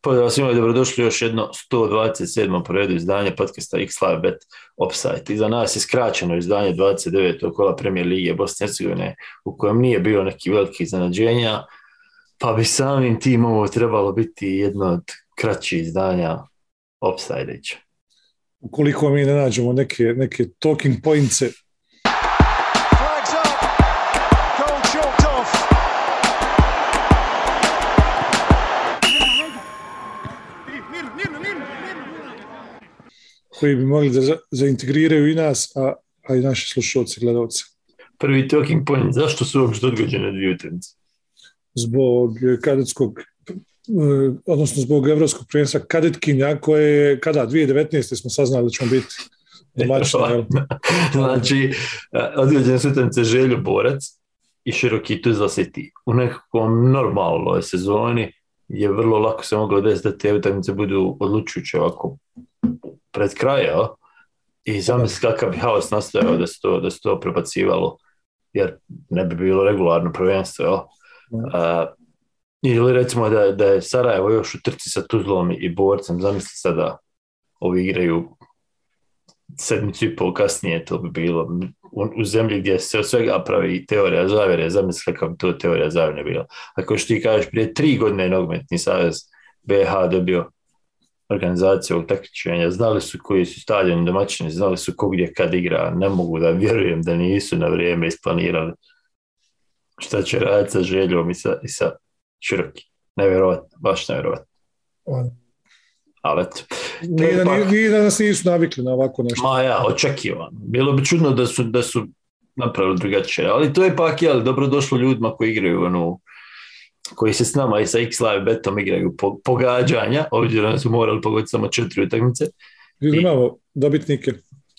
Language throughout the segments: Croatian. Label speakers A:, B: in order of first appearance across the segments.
A: Pozdrav svima i dobrodošli još jedno 127. po redu izdanje podcasta x Bet Offside. Iza nas je skraćeno izdanje 29. kola premijer Lige Bosne i Hercegovine u kojem nije bilo neki veliki iznenađenja, pa bi samim tim ovo trebalo biti jedno od kraćih izdanja Offside.
B: Ukoliko mi ne nađemo neke, neke talking pointse koji bi mogli da zaintegriraju i nas, a, a i naše slušalce i gledalce.
A: Prvi talking point, zašto su uopšte odgođene dvije utakmice?
B: Zbog kadetskog eh, odnosno zbog evropskog prvenstva kadetkinja koje je, kada, 2019. smo saznali da ćemo biti domaćini.
A: znači, eh, odgođene su utakmice Želju Borac i Široki Tuzla City. U nekakvom normalnoj sezoni je vrlo lako se moglo desiti da te utakmice budu odlučujuće ovako pred kraja i zamisli kakav bi haos nastojao da se to, da se to prebacivalo jer ne bi bilo regularno prvenstvo jel? Uh, ili recimo da, da je Sarajevo još u trci sa Tuzlom i Borcem, zamisli sada ovi igraju sedmicu i pol kasnije, to bi bilo u, u zemlji gdje se od svega pravi teorija zavere, zamisli kakav to teorija zavere bila. Ako što ti kažeš, prije tri godine nogometni savez BH dobio organizacije ovog takmičenja, znali su koji su stavljeni domaćini, znali su ko gdje kad igra, ne mogu da vjerujem da nisu na vrijeme isplanirali šta će raditi sa željom i sa, i sa široki. Nevjerovatno, baš nevjerovatno. Ali eto.
B: Nije da, pak... nije da nas nisu navikli na ovako nešto.
A: Ma ja, očekivano. Bilo bi čudno da su, da su napravili drugačije, ali to je pak, jel, dobro došlo ljudima koji igraju onu koji se s nama i sa X-Live betom igraju po, pogađanja, obzirom da su morali pogoditi samo četiri utakmice.
B: Imamo dobitnike.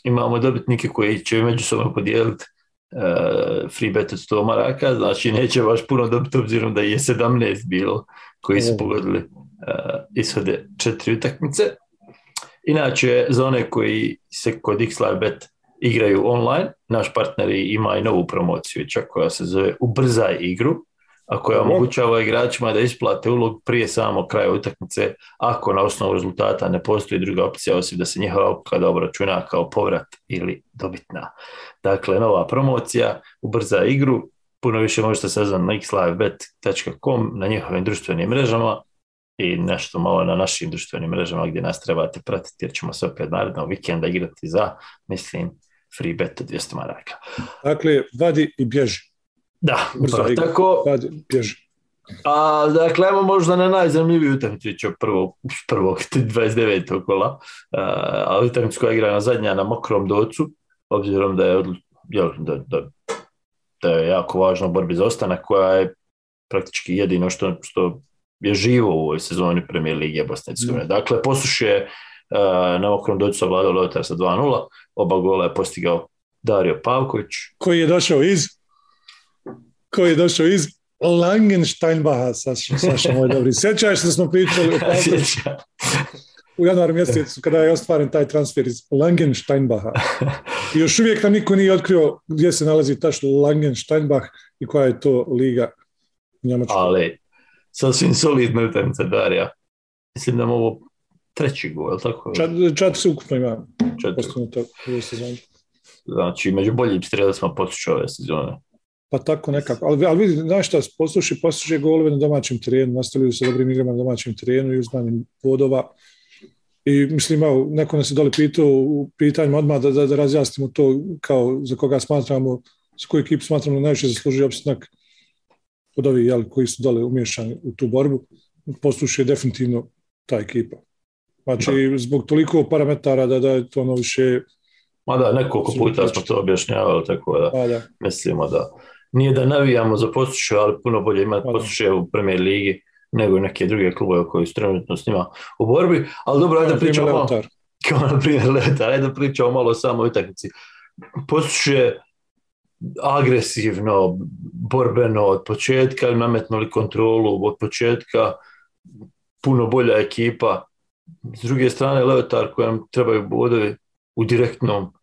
A: Imamo dobitnike koji će međusobno podijeliti uh, free bet od 100 maraka, znači neće baš puno dobiti obzirom da je 17 bilo koji su pogodili uh, ishode četiri utakmice. Inače, za one koji se kod X-Live bet igraju online, naš partner ima i novu promociju, čak koja se zove Ubrzaj igru, a koja omogućava igračima da isplate ulog prije samog kraja utakmice ako na osnovu rezultata ne postoji druga opcija osim da se njihova odluka obračuna kao povrat ili dobitna. Dakle, nova promocija, ubrza igru, puno više možete saznati na xlivebet.com, na njihovim društvenim mrežama i nešto malo na našim društvenim mrežama gdje nas trebate pratiti jer ćemo se opet narednog vikenda igrati za, mislim, free bet od 200 maraka.
B: Dakle, vadi i bježi.
A: Da, Brzo, tako...
B: Bježi.
A: A, dakle, evo možda na najzanimljiviju utakmicu prvog, prvog 29. kola, a utakmicu koja je igrana zadnja na mokrom docu, obzirom da je, jel, da, da, da je jako važna u borbi za ostanak, koja je praktički jedino što, što je živo u ovoj sezoni Premier Lige Bosne mm. Dakle, poslušuje uh, na mokrom docu ovladao Lotar sa 2-0, oba gola je postigao Dario Pavković.
B: Koji je došao iz koji je došao iz Langensteinbaha, Saša, moj dobri. Sjećaš se da smo pričali u januaru mjesecu kada je ostvaren taj transfer iz Langensteinbaha. I još uvijek nam niko nije otkrio gdje se nalazi taš Langensteinbach i koja je to liga u Njemačkoj.
A: Ali, sasvim solidna utakmica Darija. Mislim da ovo treći gol, je tako?
B: Čat, čat se ukupno ima.
A: Četiri. Znači, među boljim strelicama potiču ove sezone.
B: Pa tako nekako. Ali, ali vidi, znaš šta, posluši, posluši golove na domaćem terenu, nastavljaju se dobrim igrama na domaćem terenu i uzmanjem bodova. I mislim, evo, neko nas je doli pitao u pitanjima odmah da, da, da razjasnimo to kao za koga smatramo, s koju ekipu smatramo da najviše zaslužuje opstanak od ovih jel, koji su dole umješani u tu borbu. Posluši je definitivno ta ekipa. Znači, da. zbog toliko parametara da, da je to ono više...
A: Ma da, nekoliko puta smo to objašnjavali, tako da, pa da. mislimo da nije da navijamo za Posušće, ali puno bolje imati Posušće u premier ligi nego neke druge klubove koji su trenutno s njima u borbi, ali dobro, ajde da pričamo malo, kao na primjer Letar, ajde da pričamo malo o samoj utakmici. Posušće agresivno, borbeno od početka, nametnuli kontrolu od početka, puno bolja ekipa. S druge strane, Leotar kojem trebaju bodovi u direktnom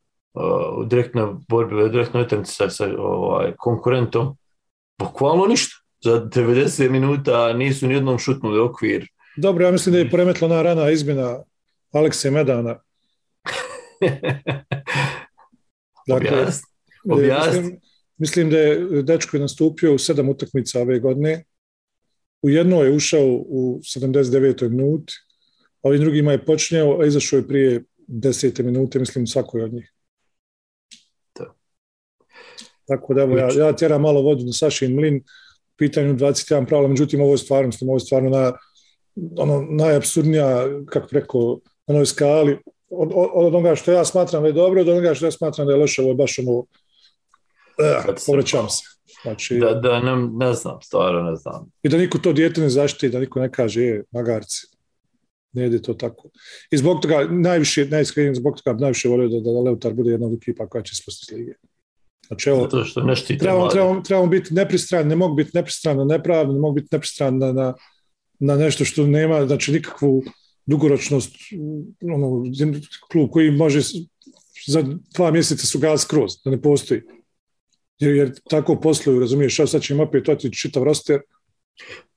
A: u direktnoj borbi, u direktnoj utakmici sa, sa ovaj, konkurentom, bukvalno ništa. Za 90 minuta nisu ni jednom šutnuli okvir,
B: Dobro, ja mislim da je poremetila na rana izmjena Alekse Medana.
A: dakle, Mislim,
B: mislim da je dečko je nastupio u sedam utakmica ove godine. U jednoj je ušao u 79. minuti, a ovim drugima je počinjao, a izašao je prije desete minute, mislim, svakoj od njih. Tako da ja, ja tjeram malo vodu na Sašin mlin, pitanju 21 pravila, međutim ovo je stvarno, mislim, ovo je stvarno na, ono, najabsurdnija, kako preko, onoj skali, od, od, onoga što ja smatram da je dobro, od onoga što ja smatram da je loše, ovo je baš ono, eh, povrećam se. Znači,
A: da, da ne, ne znam, stvarno ne znam.
B: I da niko to dijete ne zaštiti, da niko ne kaže, je, magarci, ne ide to tako. I zbog toga, najviše, najiskrenije, zbog toga najviše volio da, da Leutar bude jedna od ekipa koja će spustiti lige. Znači, evo,
A: Zato što ne
B: trebamo, trebamo, trebamo, biti nepristrani, ne mogu biti nepristrani na nepravdu, ne mogu biti nepristrani na, na, na, nešto što nema znači, nikakvu dugoročnost, ono, klub koji može za dva mjeseca su gas skroz, da ne postoji. Jer, jer tako posluju, razumiješ, sad ćemo opet otići čitav roster.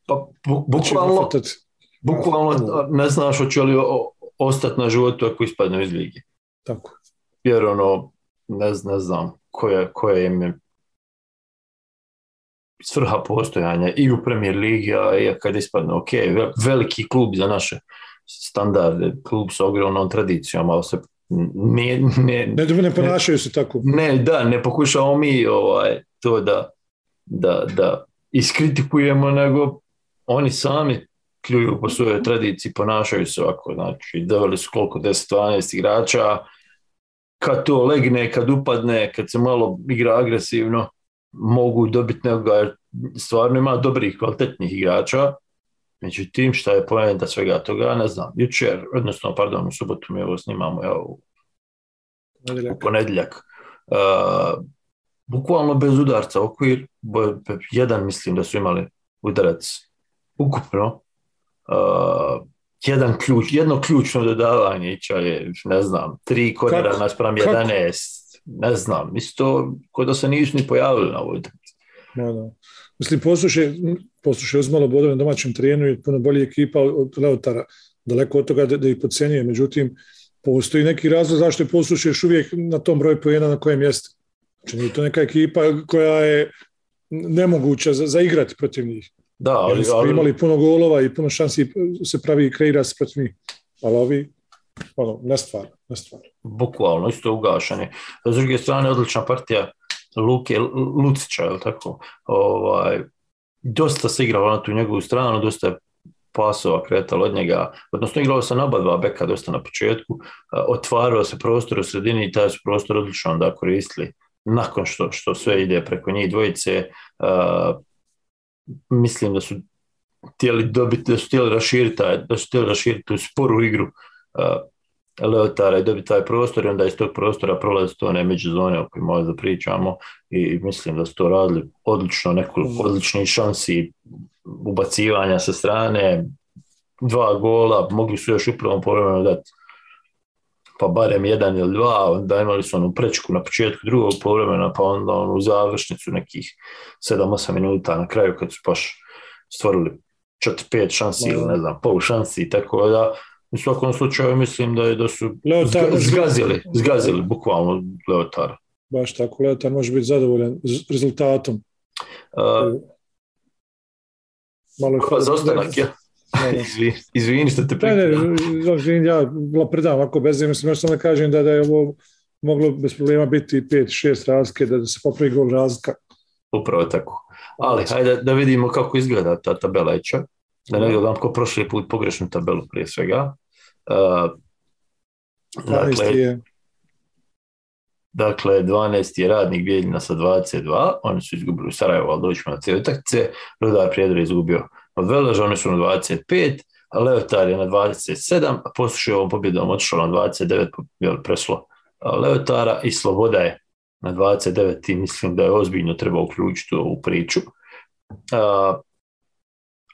A: Pa bu, bukvalno, bukvalno ne znaš hoće li ostati na životu ako ispadne iz lige.
B: Tako.
A: Jer ono, ne, ne znam, koja, koja im je svrha postojanja i u Premier Ligi, a kad ispadne, ok, veliki klub za naše standarde, klub sa ogromnom tradicijom, ali se ne, ne,
B: ne, ne ponašaju se tako.
A: Ne, da, ne pokušamo mi ovaj, to da, da, da iskritikujemo, nego oni sami kljuju po svojoj tradiciji, ponašaju se ovako, znači doveli su koliko 10-12 igrača, kad to legne, kad upadne, kad se malo igra agresivno, mogu dobiti nekoga, jer stvarno ima dobrih, kvalitetnih igrača, međutim, šta je poenta svega toga, ne znam, jučer, odnosno, pardon, u subotu mi ovo snimamo, evo, u ponedjeljak, uh, bukvalno bez udarca okvir, jedan mislim da su imali udarac ukupno, uh, jedan ključ, jedno ključno dodavanje je, ne znam, tri kornera naspram 11, ne znam, isto kod da se nisu ni pojavili na ovoj
B: no, no. Mislim, poslušaj, poslušaj uzmalo bodove na domaćem trijenu i puno bolji ekipa od Leotara, daleko od toga da, da ih pocenjuje, međutim, postoji neki razlog zašto je poslušaj još uvijek na tom broju pojena na kojem jeste. Znači, nije to neka ekipa koja je nemoguća za, za igrati protiv njih.
A: Da, ali,
B: ali... imali puno golova i puno šansi se pravi i kreira se protiv njih. Ali ovi, ono, ne stvar, ne stvar.
A: Bukvalno, isto ugašeni. S druge strane, odlična partija Luke Lucića, je tako? Ovaj, dosta se igralo na tu njegovu stranu, dosta je pasova kretalo od njega, odnosno igralo se na oba dva beka dosta na početku, otvarao se prostor u sredini i taj su prostor odlično onda koristili nakon što, što sve ide preko njih dvojice, mislim da su htjeli dobiti, da su htjeli raširiti, da su htjeli raširiti tu sporu igru uh, Leotara i dobiti taj prostor i onda iz tog prostora prolazi to one međuzone o kojima možda pričamo i mislim da su to radili odlično, nekoliko mm. odličnih šansi ubacivanja sa strane, dva gola, mogli su još u prvom povremenu dati pa barem jedan ili dva, onda imali su onu prečku na početku drugog povremena, pa onda onu u završnicu nekih 7-8 minuta na kraju kad su baš stvorili 4-5 šansi ili ne znam, polu šansi, tako da u svakom slučaju mislim da, je, da su Leotar, zgazili, zgazili bukvalno Leotara.
B: Baš tako, Leotar može biti zadovoljan rezultatom. Uh,
A: Malo je za ostanak, ja. Izvini, izvini što te
B: prekidam. Ne, ne, ja predam ovako bez mislim, samo da kažem da, da je ovo moglo bez problema biti 5-6 razlike, da, da se popravi gol razlika.
A: Upravo tako. Ali, hajde da vidimo kako izgleda ta tabela ića. Da ne gledam ko prošli put pogrešnu tabelu prije svega. Uh,
B: dakle, je...
A: dakle, 12 je radnik Bijeljina sa 22, oni su izgubili u Sarajevo, ali doćemo na cijeli takce. Rudar Prijedor je izgubio od Veleža, oni su na 25, a Leotar je na 27, a poslušaj ovom pobjedom otišao na 29, jel, preslo Leotara i Sloboda je na 29 i mislim da je ozbiljno treba uključiti u ovu priču. A,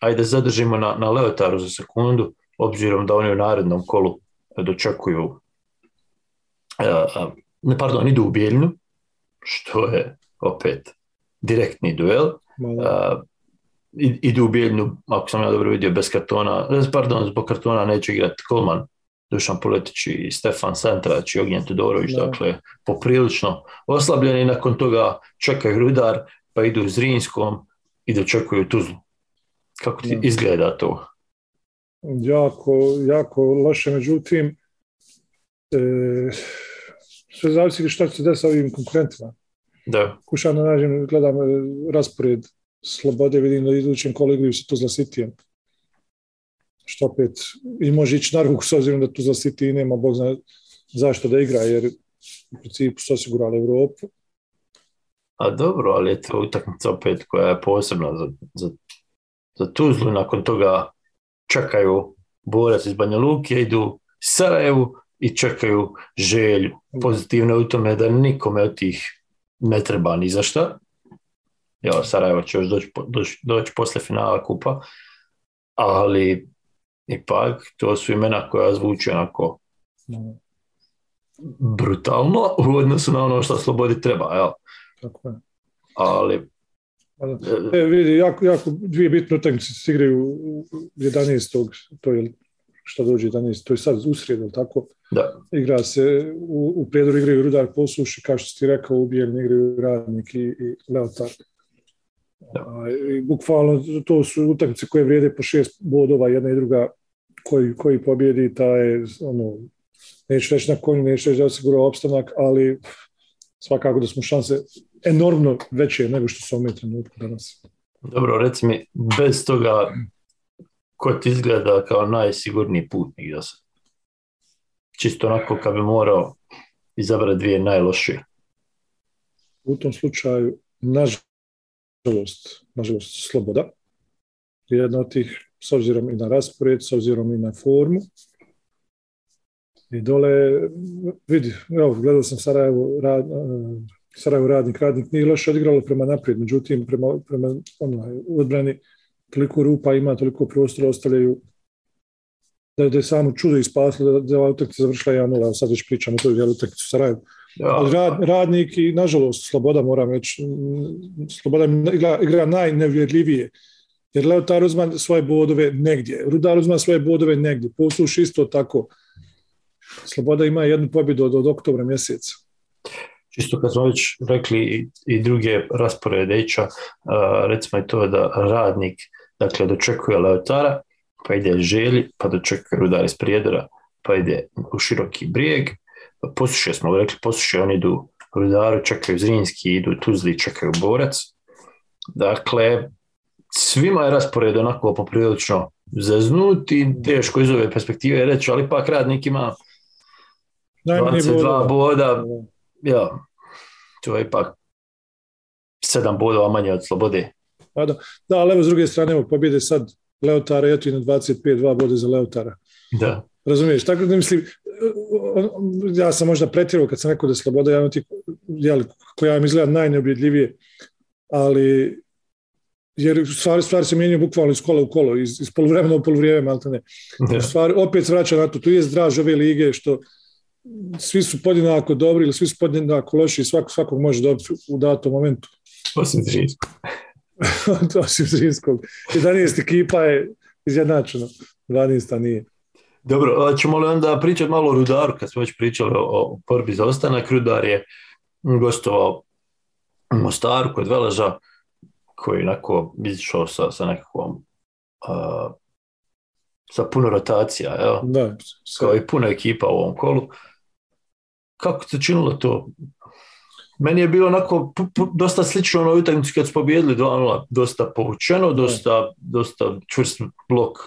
A: ajde zadržimo na, na Leotaru za sekundu, obzirom da oni u narednom kolu dočekuju ne, pardon, idu u Bijeljnu, što je opet direktni duel. A, idu u Bijeljnu, ako sam ja dobro vidio, bez kartona, pardon, zbog kartona neće igrati Kolman, Dušan Poletić i Stefan Santrač i Ognjen Todorović, dakle, poprilično oslabljeni, nakon toga čekaju Rudar, pa idu u Zrinskom i dočekuju Tuzlu. Kako ti izgleda to?
B: Jako, jako loše, međutim, e, sve zavisi što će se desiti sa ovim konkurentima.
A: Da.
B: Kušam da nađem, gledam e, raspored slobode, vidim da idućem kolu igraju sa Tuzla City. Što opet i može ići na ruku s obzirom da Tuzla City nema bog zna zašto da igra, jer u principu su osigurali Europu.
A: A dobro, ali je to utakmica opet koja je posebna za, za, za Tuzlu. Nakon toga čekaju borac iz Banja Luke, idu Sarajevu i čekaju želju. Pozitivno u tome da nikome od tih ne treba ni za šta. Ja, Sarajevo će još doći, doći, doći posle finala kupa, ali ipak to su imena koja zvuče onako brutalno u odnosu na ono što slobodi treba, jel?
B: Tako je.
A: Ali
B: E, vidi, jako, jako dvije bitne utakmice se igraju 11. to je što dođe 11. to je sad usred, tako?
A: Da.
B: Igra se, u, u prijedoru igraju Rudar Posuši, kao što ti rekao, u Bijeljni igraju Radnik i, i Leotar. I bukvalno to su utakmice koje vrijede po šest bodova, jedna i druga, koji, koji pobjedi, taj je, ono, neću reći na konju, neću reći da osigura opstanak, ali svakako da smo šanse enormno veće nego što su ome trenutku danas.
A: Dobro, reci mi, bez toga ko ti izgleda kao najsigurniji putnik da se čisto onako kad bi morao izabrati dvije najlošije.
B: U tom slučaju, nažalost, nažalost, sloboda. Jedna od tih, s obzirom i na raspored, s obzirom i na formu. I dole, vidi, evo, gledao sam Sarajevo, rad, Sarajevo radnik, radnik nije loše odigralo prema naprijed, međutim prema, prema ono, odbrani toliko rupa ima, toliko prostora ostavljaju da, da je samo čudo ispaslo da, da ova utakmica završila 1-0, sad već pričamo o toj dijelu utakmicu Sarajevo. Rad, radnik i nažalost Sloboda moram reći, Sloboda igra, igra najnevjerljivije. Jer Leotar uzma svoje bodove negdje, Rudar uzma svoje bodove negdje, posluš isto tako. Sloboda ima jednu pobjedu od, od oktobra mjeseca.
A: Čisto kad smo već rekli i, i druge rasporede ića, uh, recimo i to da radnik dakle dočekuje Leotara, pa ide Želji, pa dočekuje Rudar iz Prijedora, pa ide u široki brijeg, posuše smo rekli, posuše oni idu Rudaru, čekaju Zrinski, idu Tuzli, čekaju Borac. Dakle, svima je raspored onako poprilično zaznuti, teško iz ove perspektive reći, ali pak radnik ima 22 boda, ja, to je ipak sedam bodova manje od slobode.
B: Pa da, da, ali evo s druge strane, evo pobjede sad Leotara, i na 25, dva bode za Leotara.
A: Da.
B: Razumiješ, tako da mislim, ja sam možda pretjerao kad sam rekao da je sloboda javno ti, jel, koja vam izgleda najneobjedljivije, ali jer stvari, stvari se mijenjaju bukvalno iz kola u kolo, iz, iz poluvremena u poluvrijeme, malte ne. Stvari, opet se vraća na to, tu je zdraž ove lige što svi su podjednako dobri ili svi su podjednako loši i svako, svakog može dobiti u datom momentu.
A: Osim Zrinskog.
B: Osim Zrinskog. 11 ekipa je izjednačeno, 12 nije.
A: Dobro, ćemo li onda pričati malo o Rudaru, kad smo već pričali o, porbi za ostanak. Rudar je gostovao u Mostaru kod Veleža, koji je onako izišao sa, sa nekakvom uh, sa puno rotacija, evo.
B: Da,
A: kao i puno ekipa u ovom kolu kako se činilo to? Meni je bilo onako dosta slično ono utakmici kad su pobijedili 2-0, dosta povučeno, dosta, dosta čvrst blok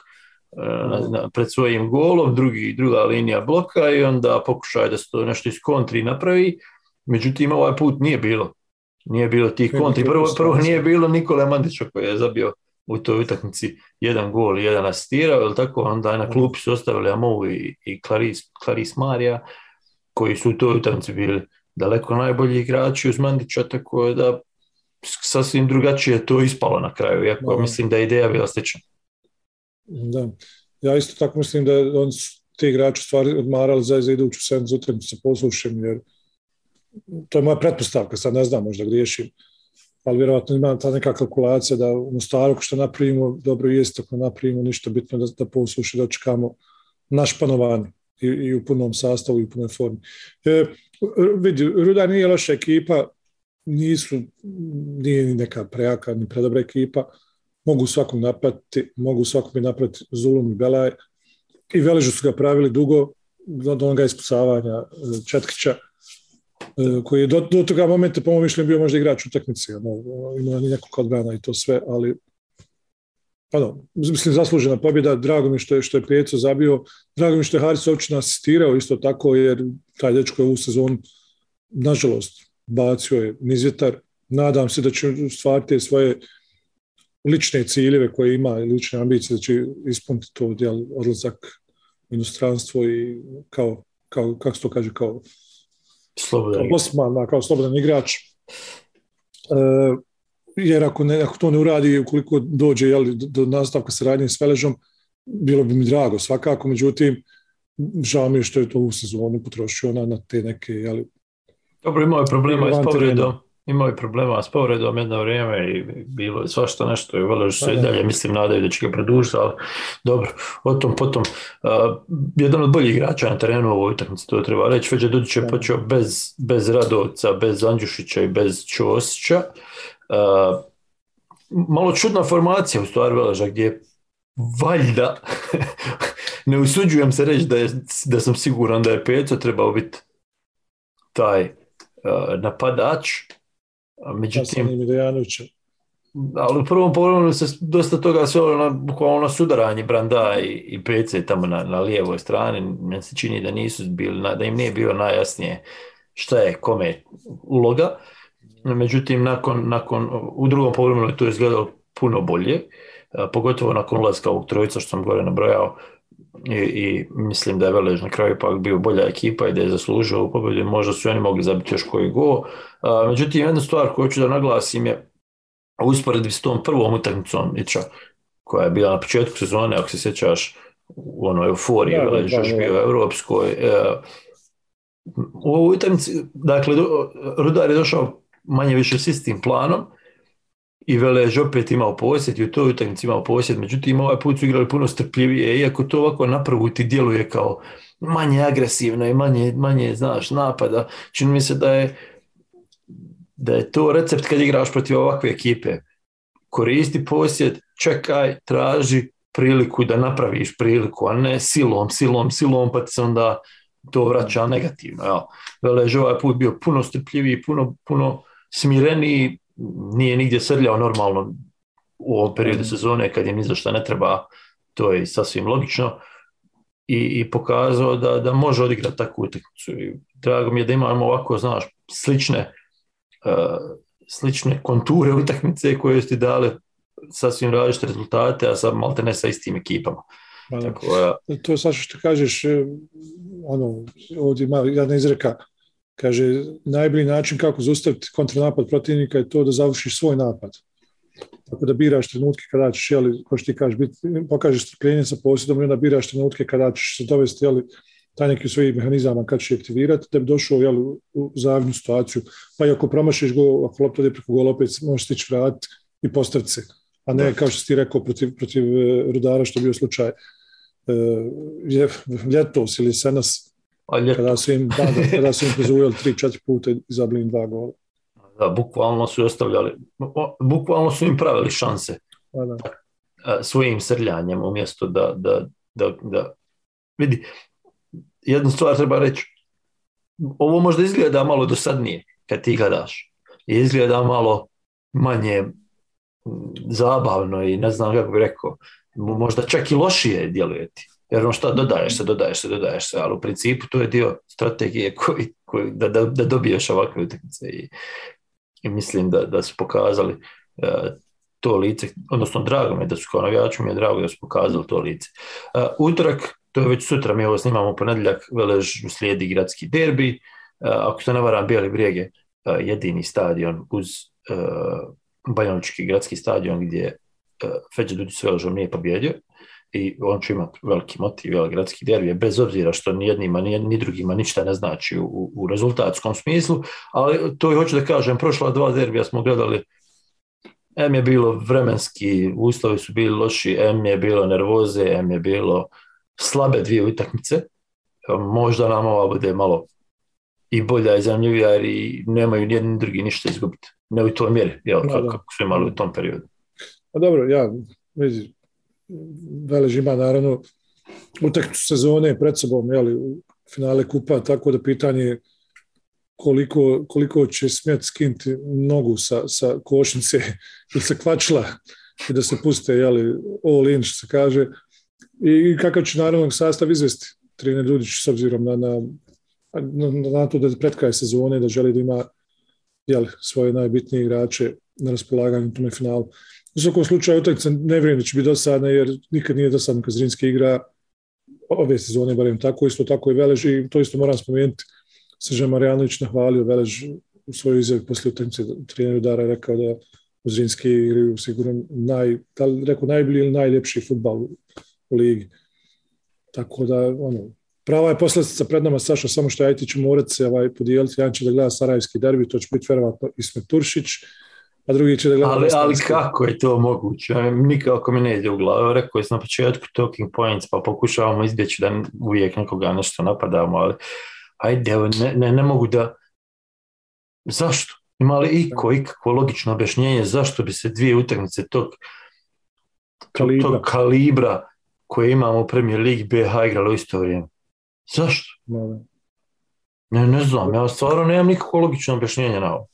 A: pred svojim golom, drugi, druga linija bloka i onda pokušaj da se to nešto iz kontri napravi. Međutim, ovaj put nije bilo. Nije bilo tih kontri. Prvo, prvo nije bilo Nikola Mandića koji je zabio u toj utakmici jedan gol i jedan asistirao, ili tako, onda na klupi su ostavili Amou i, i Claris, Claris Marija koji su u toj utakmici bili daleko najbolji igrači uz Mandića, tako da sasvim drugačije to ispalo na kraju, iako mislim da je ideja bila slična.
B: Da, ja isto tako mislim da on ti igrači stvari odmarali za, za iduću sedmicu utakmicu sa poslušem, jer to je moja pretpostavka, sad ne znam, možda griješim, ali vjerojatno ima ta neka kalkulacija da u Mostaru što napravimo, dobro jest ako napravimo ništa bitno da, da posluši dočekamo naš panovanje i, i, u punom sastavu i u punoj formi. E, vidi, Rudar nije loša ekipa, nisu, nije ni neka prejaka, ni predobra ekipa, mogu svakom napati, mogu svakom napraviti Zulum i Belaj. I Veležu su ga pravili dugo, do onoga ispucavanja e, Četkića, e, koji je do, do toga momenta, po mojom mišljenju, bio možda igrač utakmice, ono, imao ni nekog odbrana i to sve, ali ono, mislim, zaslužena pobjeda, drago mi što je, što je Peco zabio, drago mi što je Haris Ovčina asistirao isto tako, jer taj dečko je u sezonu, nažalost, bacio je nizvjetar, nadam se da će stvariti svoje lične ciljeve koje ima, lične ambicije da će ispuniti to djel, odlazak u inostranstvo i kao, kao, kako se to kaže, kao
A: slobodan,
B: kao, Osman, kao slobodan igrač. E, jer ako, ne, ako to ne uradi, ukoliko dođe jel, do, do nastavka saradnje s Veležom, bilo bi mi drago svakako, međutim, žao mi je što je to u sezonu potrošio na, na te neke, jel,
A: Dobro, imao je problema s povredom, imao je problema s povredom jedno vrijeme i bilo je svašta nešto i vele se i dalje mislim nadaju da će ga produžiti, ali dobro, o tom potom. Uh, jedan od boljih igrača na terenu u ovoj utakmici, to treba reći, Feđa Dudić je počeo bez, bez Radovca, bez Andjušića i bez Ćosića. Uh, malo čudna formacija u stvari Veleža gdje valjda ne usuđujem se reći da, je, da sam siguran da je Peco trebao biti taj uh, napadač, međutim... Ali u prvom pogledu se dosta toga svelo na bukvalno na sudaranje Branda i, i PC tamo na, na lijevoj strani. Meni se čini da nisu bili, da im nije bilo najjasnije šta je kome uloga. Međutim, nakon, nakon, u drugom pogledu je to izgledalo puno bolje, pogotovo nakon ulaska ovog trojica što sam gore nabrojao, i, i mislim da je Velež na kraju pak bio bolja ekipa i da je zaslužio u pobjedu možda su oni mogli zabiti još koji go. A, međutim, jedna stvar koju ću da naglasim je usporedbi s tom prvom utakmicom Iča, koja je bila na početku sezone, ako se sjećaš u onoj euforiji, da, Velež još bio u Evropskoj. E, u ovoj utakmici, dakle, Rudar je došao manje više s istim planom, i Velež opet imao posjed i u toj utakmici imao posjed, međutim ovaj put su igrali puno strpljivije, iako to ovako na prvu ti djeluje kao manje agresivno i manje, manje znaš, napada. Čini mi se da je, da je to recept kad igraš protiv ovakve ekipe. Koristi posjed, čekaj, traži priliku da napraviš priliku, a ne silom, silom, silom, pa ti se onda to vraća negativno. Evo. Velež ovaj put bio puno strpljiviji, puno, puno smireniji, nije nigdje srljao normalno u ovom periodu sezone kad je ni za šta ne treba, to je sasvim logično i, i pokazao da, da može odigrati takvu utakmicu. Drago mi je da imamo ovako, znaš, slične uh, slične konture utakmice koje su ti dale sasvim različite rezultate, a sad malte ne sa istim ekipama.
B: Hvala. Tako, ja. To je sad što kažeš, e, ono, ovdje ima jedna izreka, Kaže, najbolji način kako zaustaviti kontranapad protivnika je to da završiš svoj napad. Tako da biraš trenutke kada ćeš, jeli, ko što ti kažeš, bit, pokažeš strpljenje sa posjedom i onda biraš trenutke kada ćeš se dovesti, jeli, taj neki svojih mehanizama kad ćeš aktivirati, da bi došao jeli, u zavidnu situaciju. Pa i ako promašiš go, ako lopta ide preko gola, opet možeš stići vratiti i postaviti se. A ne, kao što si ti rekao, protiv, protiv e, Rudara, što je bio slučaj, uh, ljetos ili senas,
A: Pa
B: kada su im, da, da, kada su im pozuvali tri, četiri puta i zabili dva gola.
A: Da, bukvalno su ostavljali, bukvalno su im pravili šanse
B: pa da.
A: svojim srljanjem umjesto da, da, da, da, vidi, jednu stvar treba reći, ovo možda izgleda malo dosadnije kad ti gledaš, izgleda malo manje zabavno i ne znam kako bi rekao, možda čak i lošije djeluje ti. Jer ono šta dodaješ se, dodaješ se, dodaješ se, ali u principu to je dio strategije koji, koji, da, da, da dobiješ ovakve utakmice i, i mislim da, da su pokazali uh, to lice, odnosno drago mi je da su kao navijaču mi je drago da su pokazali to lice. Uh, utorak, to je već sutra, mi ovo snimamo ponedjeljak, Velež slijedi gradski derbi, uh, ako se ne varam, Bijeli brijeg je uh, jedini stadion uz Bajonički gradski stadion gdje uh, Feđe Dudić s Veležom nije pobjedio, i on će imati veliki motiv jel, gradski derbi, bez obzira što ni jednima ni, ni drugima ništa ne znači u, u rezultatskom smislu, ali to i hoću da kažem, prošla dva derbija smo gledali M je bilo vremenski, uslovi su bili loši, M je bilo nervoze, M je bilo slabe dvije utakmice. Možda nam ova bude malo i bolja i zanimljivija jer i nemaju nijedni drugi ništa izgubiti. Ne u toj mjeri, jel, kako, kako su imali u tom periodu.
B: Pa dobro, ja, vidi, Velež ima naravno utakmicu sezone pred sobom, jeli, u finale kupa, tako da pitanje je koliko, koliko će smjeti skinuti nogu sa, sa košnice ili sa kvačla i da se puste jeli, all in, što se kaže. I kakav će naravno sastav izvesti trener Dudić s obzirom na, na, na, na to da je pred kraj sezone, da želi da ima jeli, svoje najbitnije igrače na raspolaganju u tome finalu. U svakom slučaju utakmica ne vjerujem da će biti dosadna jer nikad nije dosadno kad Zrinski igra ove sezone, barem tako, isto tako i Velež i to isto moram spomenuti. Sržan Marjanović nahvalio Velež u svojoj izjavi poslije utakmice trener Dara je rekao da u Zrinski igraju sigurno naj, da li rekao najbolji ili najljepši futbal u, ligi. Tako da, ono, prava je poslastica pred nama, Saša, samo što ajti ću morat se ovaj, podijeliti, jedan će da gleda Sarajevski derbi, to će biti verovatno Ismet Turšić, a drugi će da gleda...
A: Ali, ali kako je to moguće? Nikako mi ne ide u glavu. Rekao sam na početku talking points, pa pokušavamo izbjeći da uvijek nekoga nešto napadamo, ali ajde, ne, ne, ne mogu da... Zašto? Ima li iko ikakvo logično objašnjenje zašto bi se dvije utakmice tog
B: Kalibra.
A: tog kalibra koje imamo u Premier League BH igralo u isto vrijeme? Zašto? Ne, ne znam, ja stvarno nemam nikakvo logično objašnjenje na ovo.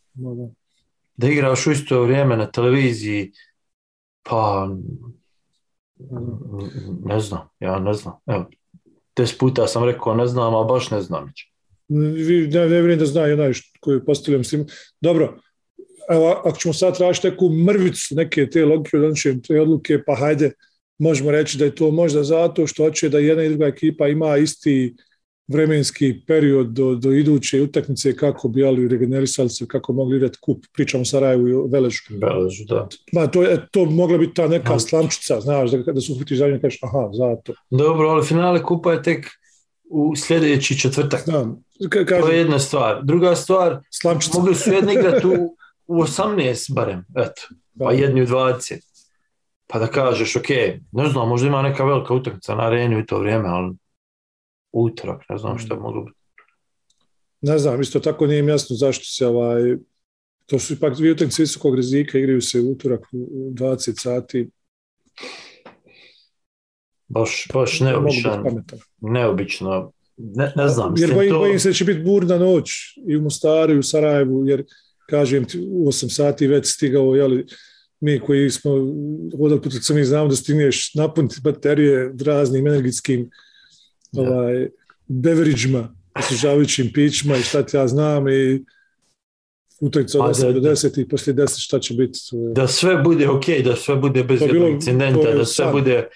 A: Da igraš u isto vrijeme na televiziji, pa ne znam, ja ne znam. Evo, deset puta sam rekao ne znam, a baš ne znam.
B: Ne, ne vjerujem da zna i onaj koji postavljam mislim. Dobro, evo, ako ćemo sad tražiti neku mrvicu, neke te logike, te odluke, pa hajde, možemo reći da je to možda zato što hoće da jedna i druga ekipa ima isti vremenski period do, do iduće utakmice kako bi ali regenerisali se, kako mogli igrati kup. Pričamo o Sarajevu i o Veležu.
A: Da.
B: Ma, to, je, to mogla biti ta neka slamčica, znaš, da, da se uhvatiš za nju i kažeš, aha, zato.
A: Dobro, ali finale kupa je tek u sljedeći četvrtak.
B: Znam, Ka-
A: To je
B: kažem,
A: jedna stvar. Druga stvar,
B: slamčica.
A: mogli su jedni igrati u, u 18 barem, eto, pa jedni u 20. Pa da kažeš, ok, ne znam, možda ima neka velika utakmica na areni u to vrijeme, ali utorak, ne znam što je moglo biti.
B: Ne znam, isto tako nije mi jasno zašto se ovaj, to su ipak dvije utakmice visokog rizika, igraju se utorak u u 20 sati.
A: Baš, baš
B: ne mogu
A: neobičan, neobično, ne, ne znam,
B: Jer bojim,
A: to,
B: bojim se da će biti burna noć i u Mostaru i u Sarajevu, jer kažem ti, u 8 sati već stigao, jeli, mi koji smo hodali put mi znamo da stigneš napuniti baterije raznim energetskim. Ovaj, beverage'ima, osvežavajućim pićima i šta ti ja znam i utakmica od
A: da-
B: 8 do 10 i poslije 10 šta će biti.
A: da sve bude ok, da sve bude bez jednog incidenta, da sve
B: san.
A: bude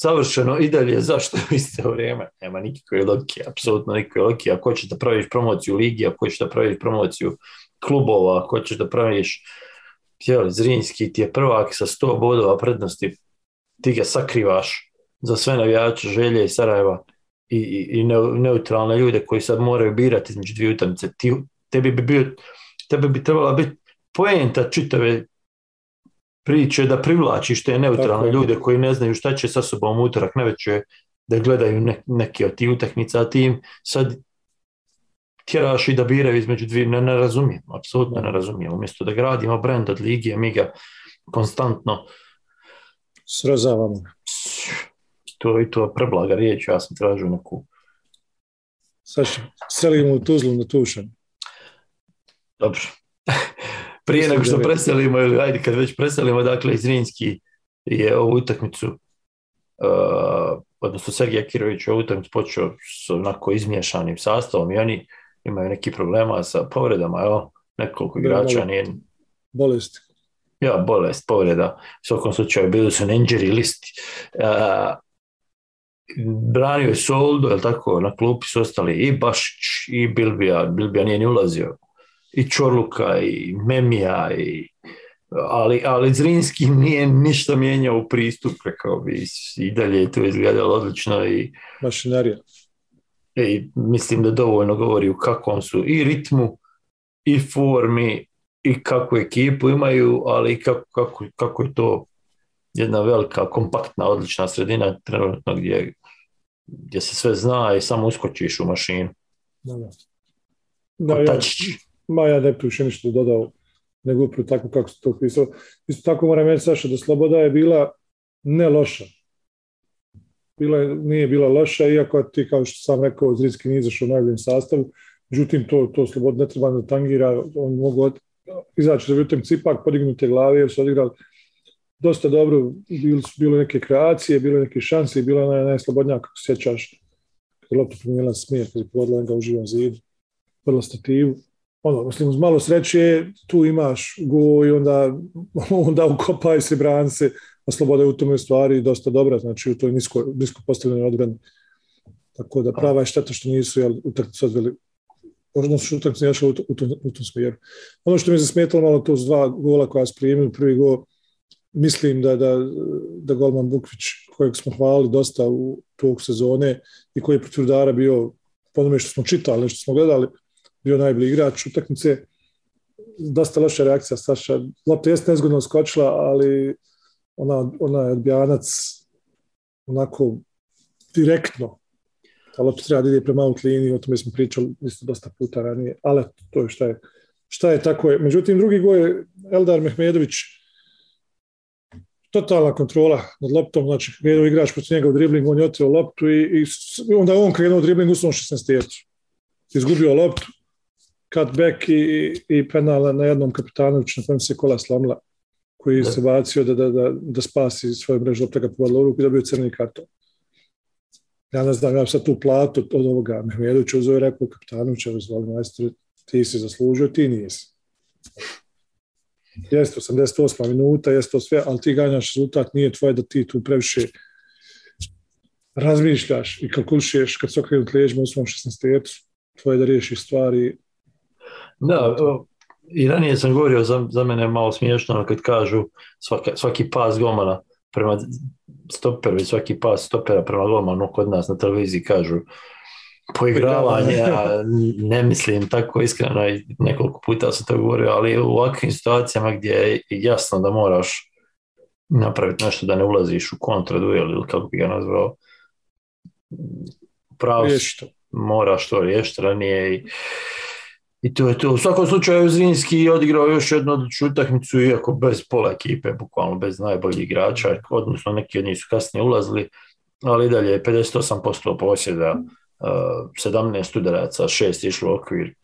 A: savršeno i dalje, zašto u isto vrijeme? Nema nikakve logike, apsolutno nikakve logike. Ako hoćeš da praviš promociju ligi, ako hoćeš da praviš promociju klubova, ako hoćeš da praviš jeli, Zrinski ti je prvak sa 100 bodova prednosti, ti ga sakrivaš za sve navijače želje iz Sarajeva i, i, i neu- neutralne ljude koji sad moraju birati između dvije utakmice. Ti, tebi bi bio, tebi bi trebala biti poenta čitave priče da privlačiš te neutralne
B: Tako
A: ljude koji ne znaju šta će sa sobom utorak navečer da gledaju ne, neke od tih utakmica, a ti im sad tjeraš i da biraju između dvije, ne, ne razumijem, apsolutno ne razumijem. Umjesto da gradimo brand od Ligije, mi ga konstantno
B: Srozavamo.
A: To i to preblaga riječ, ja sam tražio neku
B: Sad će- selimo u Tuzlu na Tušan.
A: Dobro. Prije nego što
B: je-
A: preselimo, ili ajde kad već preselimo, dakle Zrinski je ovu utakmicu, uh, odnosno Sergej Kirović je ovu utakmicu počeo s onako izmiješanim sastavom i oni imaju neki problema sa povredama, evo, nekoliko igrača nije,
B: Bolesti.
A: ja, bolest, povreda, u svakom slučaju bili su na injury listi. Uh, branio je Soldo, je tako, na klupi su ostali i Bašić, i Bilbija, Bilbija nije ni ulazio, i Čorluka, i Memija, i, ali, ali Zrinski nije ništa mijenjao u pristup, rekao bi, i dalje je to izgledalo odlično i,
B: Mašinerija.
A: i mislim da dovoljno govori u kakvom su i ritmu, i formi, i kakvu ekipu imaju, ali i kako, kako, kako je to jedna velika, kompaktna, odlična sredina trenutno gdje, gdje se sve zna i samo uskočiš u mašinu.
B: Da, da. Da, ja, ma ja ne više ništa dodao, nego upravo tako kako se to pisao. Isto tako moram reći, Saša, da Sloboda je bila ne loša. Bila je, nije bila loša, iako ti, kao što sam rekao, Zrinski nije izašao u najboljem sastavu, međutim, to, to Sloboda ne treba da tangira, on mogu od, izaći za utakmicu ipak podignute glave, jer su odigrali dosta dobro, bili su bile neke kreacije, bile neke šanse i bila je najslobodnija, kako se sjećaš, kad je lopta promijenila smjer, kad je pogodila ga u živom zidu, vrlo stativu. Ono, mislim, uz malo sreće, tu imaš go i onda, onda ukopaj se brance, a sloboda je u tome stvari dosta dobra, znači u toj nisko, nisko postavljenoj odbrani. Tako da prava je šteta što nisu jel, utakmicu odveli odnosno utakmicu nije u, u, u tom smjeru. Ono što mi je zasmetalo malo to s dva gola koja su primili, prvi gol mislim da, da, da golman Bukvić, kojeg smo hvalili dosta u tog sezone i koji je protiv Dara bio, po onome što smo čitali, što smo gledali, bio najbolji igrač utakmice. Dosta loša reakcija Saša. Lopta jeste nezgodno skočila, ali ona, ona je odbijanac onako direktno. Ta lopta treba da ide prema out liniji, o tome smo pričali isto dosta puta ranije, ali to je šta je, šta je tako je. Međutim, drugi goj je Eldar Mehmedović, totalna kontrola nad loptom, znači krenuo igrač protiv njega u dribling, on je oteo loptu i, i onda on krenuo u dribling u svom 16 Izgubio loptu, cutback i, i penal na jednom kapitanoviću na kojem se kola slomila, koji se bacio da, da, da, da spasi svoju mrežu, lopta ga u ruku i dobio crni karton. Ja ne znam, ja sad tu platu od ovoga Mehmedovića uzeo i rekao kapitanovića, zvali majstor, ti si zaslužio, ti nisi jeste 88 minuta, jeste to sve, ali ti ganjaš rezultat, nije tvoje da ti tu previše razmišljaš i kalkulišeš kad se okrenut leđima u svom 16 tvoje da riješiš stvari.
A: Da, i ranije sam govorio, za, za mene malo smiješno kad kažu svaki, svaki pas gomana prema stoperu i svaki pas stopera prema golmanu kod nas na televiziji kažu poigravanje, ne mislim tako iskreno i nekoliko puta sam to govorio, ali u ovakvim situacijama gdje je jasno da moraš napraviti nešto da ne ulaziš u kontraduel ili kako bi ga nazvao, pravo moraš to riješiti ranije i i to je to. U svakom slučaju Zrinski je odigrao još jednu odličnu utakmicu, iako bez pola ekipe, bukvalno bez najboljih igrača, odnosno neki od njih su kasnije ulazili, ali dalje 58% posjeda, 17 udaraca, 6 išlo u okvir.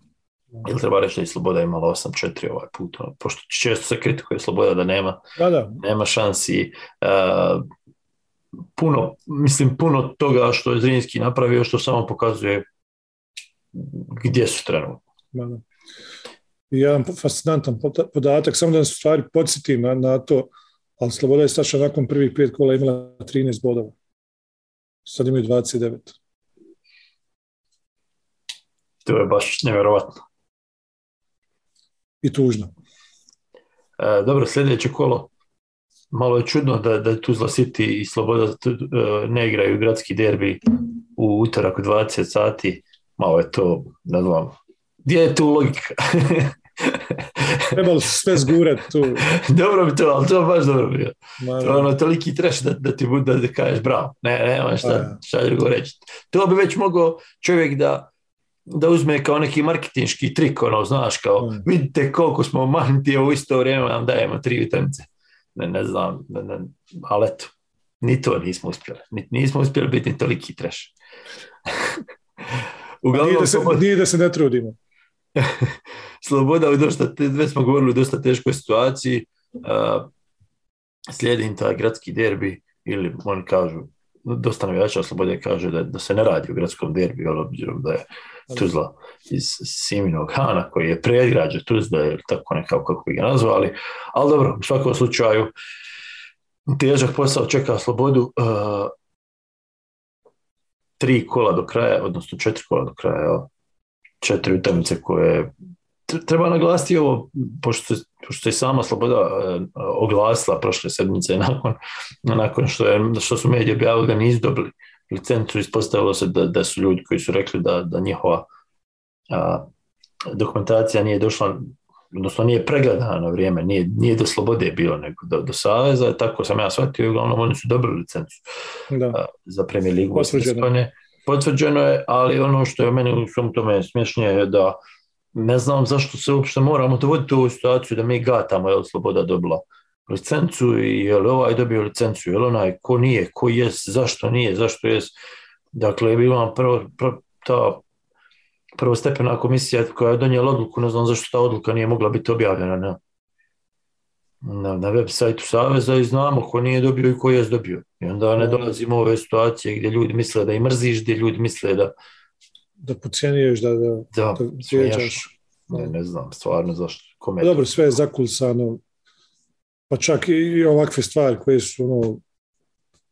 A: Ili treba reći da je Sloboda imala 8-4 ovaj put, pošto često se kritikuje Sloboda da nema,
B: da, da.
A: nema šansi. Uh, puno, mislim, puno toga što je Zrinski napravio, što samo pokazuje gdje su trenutno.
B: Da, da. I jedan fascinantan podatak, samo da nas stvari podsjetim na, na to, ali Sloboda je Staša nakon prvih pet kola imala 13 bodova. Sad imaju 29.
A: To je baš nevjerovatno.
B: I tužno.
A: E, dobro, sljedeće kolo. Malo je čudno da, da Tuzla City i Sloboda e, ne igraju gradski derbi u utorak u 20 sati. Malo je to, ne znam, gdje je tu logika?
B: Trebalo sve zgurat tu.
A: dobro bi to, ali to baš dobro bilo. To je ono toliki treš da, da ti bude da kažeš bravo. Ne, nema šta, šta drugo reći. To bi već mogao čovjek da da uzme kao neki marketinški trik, ono, znaš, kao, mm. vidite koliko smo manti, u isto vrijeme nam dajemo tri vitaminice. Ne, ne znam, ne, ne, ali eto, ni to nismo uspjeli. Ni, nismo uspjeli biti ni toliki treš.
B: Uglavnom, nije, da se, nije da se ne trudimo.
A: Sloboda u dosta, već smo govorili u dosta teškoj situaciji, uh, slijedi taj gradski derbi, ili oni kažu, dosta navijača Slobode kaže da, da se ne radi o gradskom derbi, obzirom da je Tuzla iz Siminog Hana, koji je predgrađe Tuzla, ili tako nekako kako bi ga nazvali, ali dobro, u svakom slučaju težak posao čeka Slobodu uh, tri kola do kraja, odnosno četiri kola do kraja, četiri utakmice koje treba naglasiti ovo, pošto, pošto je sama Sloboda uh, oglasila prošle sedmice nakon, nakon što, je, što su mediji objavili da nisu dobili licencu, ispostavilo se da, da su ljudi koji su rekli da, da njihova a, dokumentacija nije došla odnosno nije pregledana na vrijeme, nije, nije do slobode bilo nego do, do Saveza, tako sam ja shvatio, uglavnom oni su dobili licencu
B: Da.
A: za Premier Ligu.
B: Potvrđeno.
A: Potvrđeno. Je, ali ono što je meni u svom tome smješnije je da ne znam zašto se uopšte moramo dovoditi u ovu situaciju da mi gatamo je Sloboda dobila licencu i je li ovaj dobio licencu, je li onaj ko nije, ko jes, zašto nije, zašto jes. Dakle, bila prvo, prvo, ta prvostepena komisija koja je donijela odluku, ne znam zašto ta odluka nije mogla biti objavljena na, na, na web sajtu Saveza i znamo ko nije dobio i ko je dobio. I onda ne dolazimo u ove situacije gdje ljudi misle da i mrziš, gdje ljudi misle da
B: Da pocijenjuješ, da, da,
A: da,
B: da.
A: Ne, ne znam stvarno zašto. Kome
B: Dobro, sve je zakulsano. Pa čak i ovakve stvari koje su ono,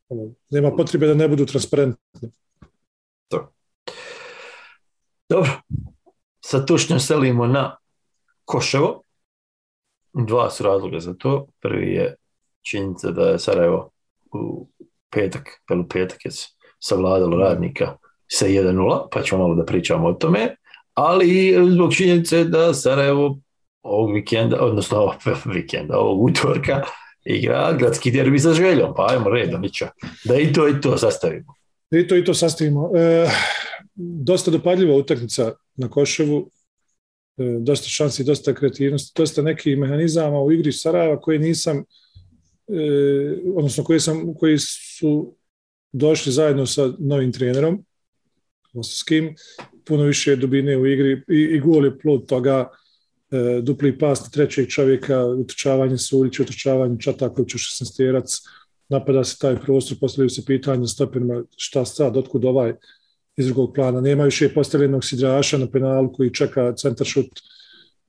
B: ono, nema potrebe da ne budu transparentne.
A: Dobro, sa tušnjom selimo na Koševo. Dva su razloga za to. Prvi je činjenica da je Sarajevo u petak, pel u petak je savladalo radnika sa 1-0, pa ćemo malo da pričamo o tome, ali zbog činjenice da Sarajevo ovog vikenda, odnosno ovog vikenda, ovog utorka, igra gradski derbi sa željom, pa ajmo redom, Mića, da i to i to sastavimo.
B: I to i to sastavimo. E, dosta dopadljiva utakmica na Koševu, e, dosta šansi, dosta kreativnosti, dosta nekih mehanizama u igri Sarajeva koje nisam, e, odnosno koji, sam, koji su došli zajedno sa novim trenerom, s kim, puno više dubine u igri i, i gol je plod toga dupli pas trećeg čovjeka, utrčavanje Sulića, utrčavanje Čatakovića, 16-terac, napada se taj prostor, postavljaju se pitanja stoperima šta sad, otkud ovaj iz drugog plana. Nema više postavljenog sidraša na penalu koji čeka centar šut,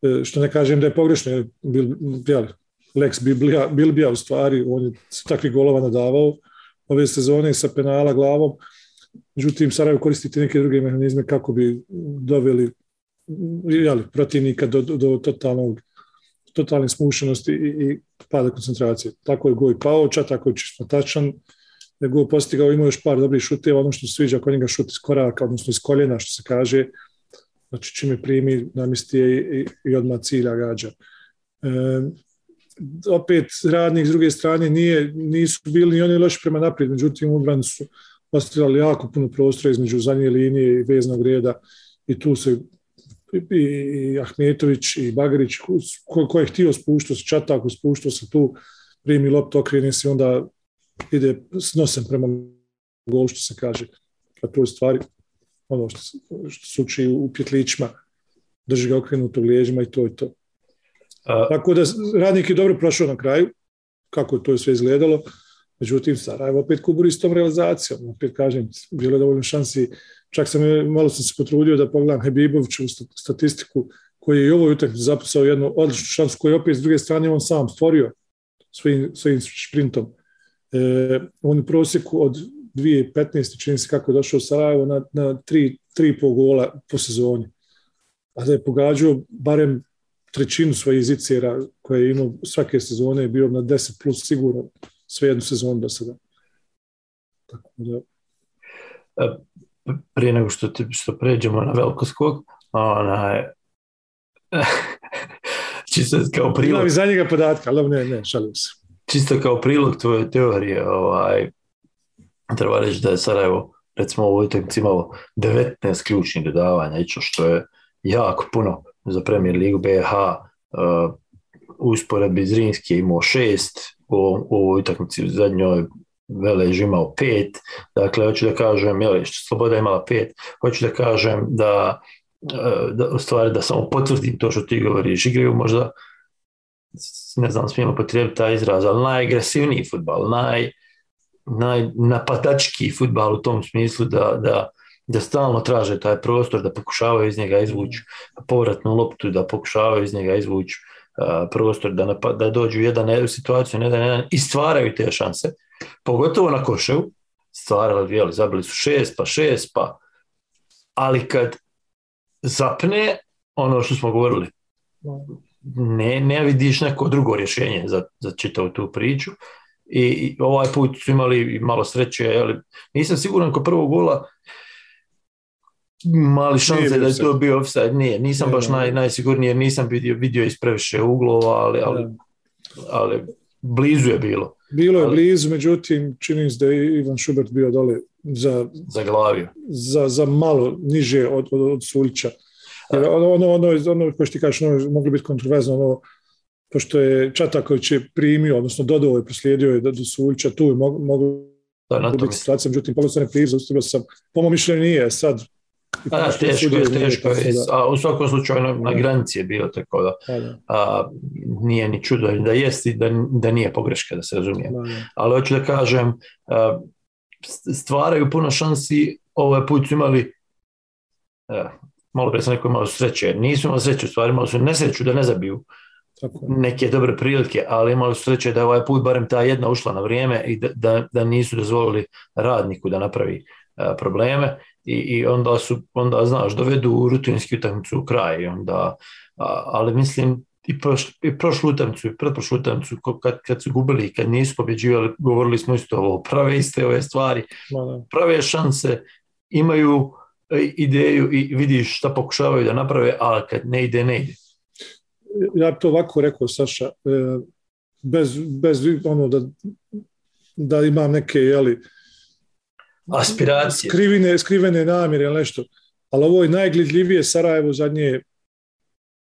B: e, što ne kažem da je pogrešno, jer bil, jel, Lex Biblija, Bilbija u stvari, on je takvih golova nadavao ove sezone sa penala glavom, međutim Sarajevo koristiti neke druge mehanizme kako bi doveli jeli, protivnika do, do, totalnog totalne smušenosti i, i pada koncentracije. Tako je Goj pao, tako je čisto tačan, je Go postigao, imao još par dobrih šuteva, ono što se sviđa kod njega šut iz koraka, odnosno iz koljena, što se kaže, znači čime primi, namisti je i, i, i odmah cilja gađa. E, opet radnik s druge strane nije, nisu bili ni oni loši prema naprijed, međutim u su ostavljali jako puno prostora između zadnje linije i veznog reda i tu se i, i Ahmetović i Bagarić ko, ko je htio spuštao se Čatak, spuštao se tu primi lopt, okrene se onda ide s nosem prema golu što se kaže a to je stvari. Ono što, što se uči u pjetlićima drži ga okrenuto u liježima i to je to. A... Tako da radnik je dobro prošao na kraju, kako je to sve izgledalo, međutim Sarajevo opet kuburi s tom realizacijom, opet kažem, bilo je dovoljno šansi, čak sam malo sam se potrudio da pogledam Hebiboviću statistiku koji je i ovoj utakmici zapisao jednu odličnu šansu koju je opet s druge strane on sam stvorio svojim, svojim šprintom. E, on u prosjeku od 2015. čini se kako je došao u Sarajevo na, na 3,5 gola po sezoni. A da je pogađao barem trećinu svojih zicera koje je imao svake sezone je bio na 10 plus sigurno sve jednu sezonu do sada. Tako da...
A: Prije nego što, ti, što pređemo na veliko skog, onaj, čisto kao prilog...
B: Imam za njega podatka, ali ne, ne, šalim se.
A: Čisto kao prilog tvoje teorije, ovaj, treba reći da je Sarajevo, recimo u ovoj utakmici imalo 19 ključnih dodavanja, i što je jako puno za Premier Ligu BH uh, usporedbi Zrinski je imao šest, u, ovoj utakmici u zadnjoj Velež imao pet, dakle hoću da kažem, jel, Sloboda imala pet, hoću da kažem da, da u stvari da samo potvrdim to što ti govoriš, igraju možda ne znam, smijemo potrebiti taj izraz, ali najagresivniji futbal, naj, najnapadačkiji futbal u tom smislu da, da, da stalno traže taj prostor, da pokušavaju iz njega izvući povratnu loptu, da pokušavaju iz njega izvući prostor, da, napad, da dođu jedan u situaciju, ne da jedan, i stvaraju te šanse. Pogotovo na koševu, stvarali, jeli, zabili su šest, pa šest, pa ali kad zapne ono što smo govorili, ne, ne vidiš neko drugo rješenje za, za čitavu tu priču i, ovaj put su imali malo sreće, ali nisam siguran kod prvog gola mali šanse da je to bio offside. Nije, nisam baš naj, najsigurniji jer nisam vidio, vidio iz previše uglova, ali, ali, ali blizu je bilo.
B: Bilo je blizu, međutim, čini se da je Ivan Šubert bio dole za,
A: za glavio.
B: Za, za malo niže od, od, od Suljića. ono, ono, ono, ono, ko što ti kažeš, ono, moglo biti kontroverzno, ono, pošto je Čataković je primio, odnosno dodao je, proslijedio je do, do Suljića, tu je moglo
A: da, na
B: biti situacija, međutim, pogledao sam reprizu, zaustavio sam, po mom mišljenju nije, sad
A: a, da, teško je, teško je. A u svakom slučaju na, na granici je bio, tako da a, nije ni čudo da jest i da, da nije pogreška, da se razumije. Ali hoću da kažem, a, stvaraju puno šansi, ovaj put su imali a, malo pre sam neko imao sreće, nisu imali sreću, stvari imali su nesreću da ne zabiju tako. neke dobre prilike, ali imali su sreće da je ovaj put barem ta jedna ušla na vrijeme i da, da, da nisu dozvolili radniku da napravi probleme i, i onda su, onda znaš, dovedu rutinski utakmicu u kraj i onda, a, ali mislim i, proš, i prošlu utakmicu i pretprošlu utakmicu kad, kad su gubili kad nisu pobjeđivali, govorili smo isto ovo, prave iste ove stvari, prave šanse, imaju e, ideju i vidiš šta pokušavaju da naprave, ali kad ne ide, ne ide.
B: Ja bi to ovako rekao, Saša, e, bez, bez ono da, da imam neke, jeli,
A: aspiracije.
B: Skrivene, skrivene namjere ili nešto. Ali ovo je najglidljivije Sarajevo zadnje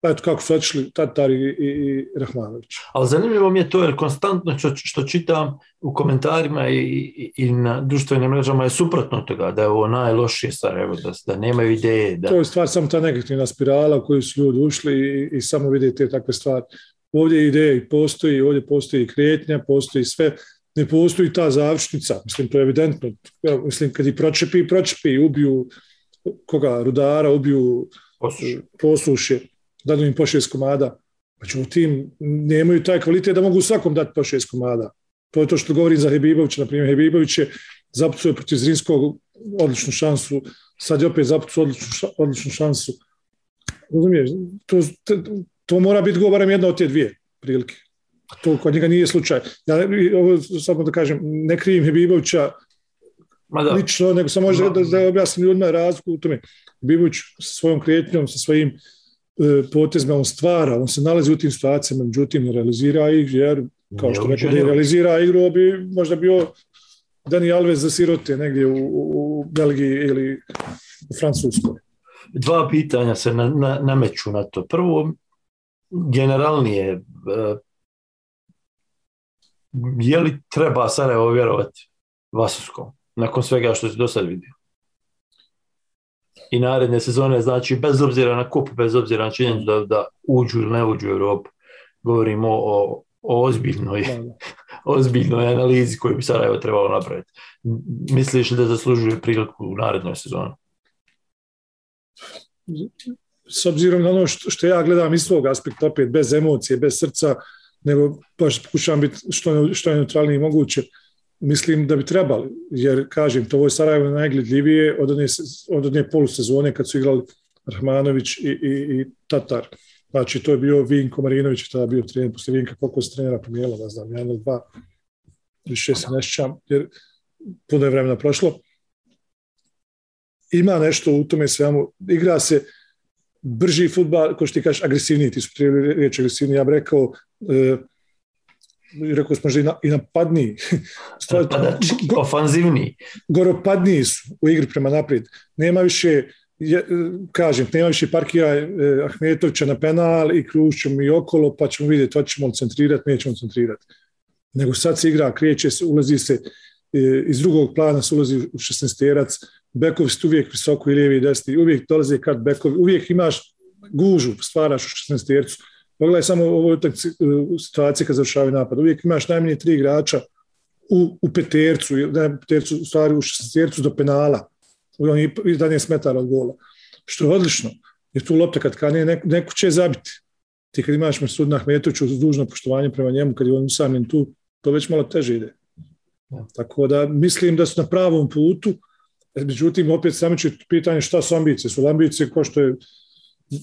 B: pa eto kako su otišli Tatar i, i, i Rahmanović.
A: Ali zanimljivo mi je to jer konstantno što, što čitam u komentarima i, i, i na društvenim mrežama je suprotno toga, da je ovo najlošije Sarajevo, da, da nemaju ideje. Da...
B: To je stvar samo ta negativna spirala u koju su ljudi ušli i, i samo vidite takve stvari. Ovdje ideje i postoji, ovdje postoji kretnja, postoji sve, ne postoji ta završnica, mislim, to je evidentno. Ja, mislim, kad i pročepi, pročepi, ubiju koga, rudara, ubiju poslušje, dadu im po šest komada. tim nemaju taj kvalitet da mogu svakom dati po šest komada. To je to što govorim za Hebibovića. Na primjer, Hebibović je zapucao protiv Zrinskog odličnu šansu, sad je opet zapucao odličnu, odličnu šansu. Razumiješ, to, to mora biti govorim jedna od te dvije prilike. To kod njega nije slučaj. Ja ovo samo da kažem, ne krivim Hebibovića lično, nego samo može da, da objasnim ljudima razliku u tome. Hebibović sa svojom kretnjom, sa svojim e, potezima on stvara, on se nalazi u tim situacijama, međutim ne realizira ih, jer kao što rekao da realizira igru, bi možda bio Dani Alves za sirote negdje u, u Belgiji ili u Francuskoj.
A: Dva pitanja se na, na, nameću na to. Prvo, generalnije, e, je li treba Sarajevo vjerovati Vasovskom nakon svega što se do sad vidio? I naredne sezone, znači bez obzira na kup, bez obzira na činjenicu da, da uđu ili ne uđu u Europu, govorimo o, o ozbiljnoj, ozbiljnoj analizi koju bi Sarajevo trebalo napraviti. Misliš li da zaslužuje priliku u narednoj sezoni?
B: S obzirom na ono što, što ja gledam iz svog aspekta, opet bez emocije, bez srca, nego baš pokušavam biti što, što je neutralnije moguće. Mislim da bi trebali, jer kažem, to ovo je Sarajevo najgledljivije od one, od one polusezone kad su igrali Rahmanović i, i, i Tatar. Znači, to je bio Vinko Marinović, tada bio trener, posle Vinka, koliko se trenera pomijelo, ne znam, jedan dva, više se nešćam, jer puno je vremena prošlo. Ima nešto u tome svemu, igra se, brži futbal, ko što ti kažeš, agresivniji, ti su trebali reći agresivniji, ja bih rekao, e, rekao smo i, na, i napadniji.
A: Napadački, ofanzivniji.
B: Goropadniji su u igri prema naprijed. Nema više, je, kažem, nema više parkira eh, Ahmetovića na penal i krušćemo i okolo, pa ćemo vidjeti, hoćemo centrirati, nećemo centrirati. Nego sad se igra, krijeće se, ulazi se eh, iz drugog plana se ulazi u 16 terac, bekovi su uvijek visoko i lijevi i desni, uvijek dolaze kad bekovi, uvijek imaš gužu, stvaraš u 16 tercu. Pogledaj samo ovo situacije kad završavaju napad. Uvijek imaš najmanje tri igrača u, u petercu, ne petercu, u stvari u 16 tercu do penala. On je 11 metara od gola. Što je odlično. Jer tu lopta kad kane, neko, neko će zabiti. Ti kad imaš Mesudna Ahmetovića uz dužno poštovanje prema njemu, kad je on usamljen tu, to već malo teže ide. Tako da mislim da su na pravom putu, Međutim, opet samo ću pitanje šta su ambicije. Su ambicije ko što je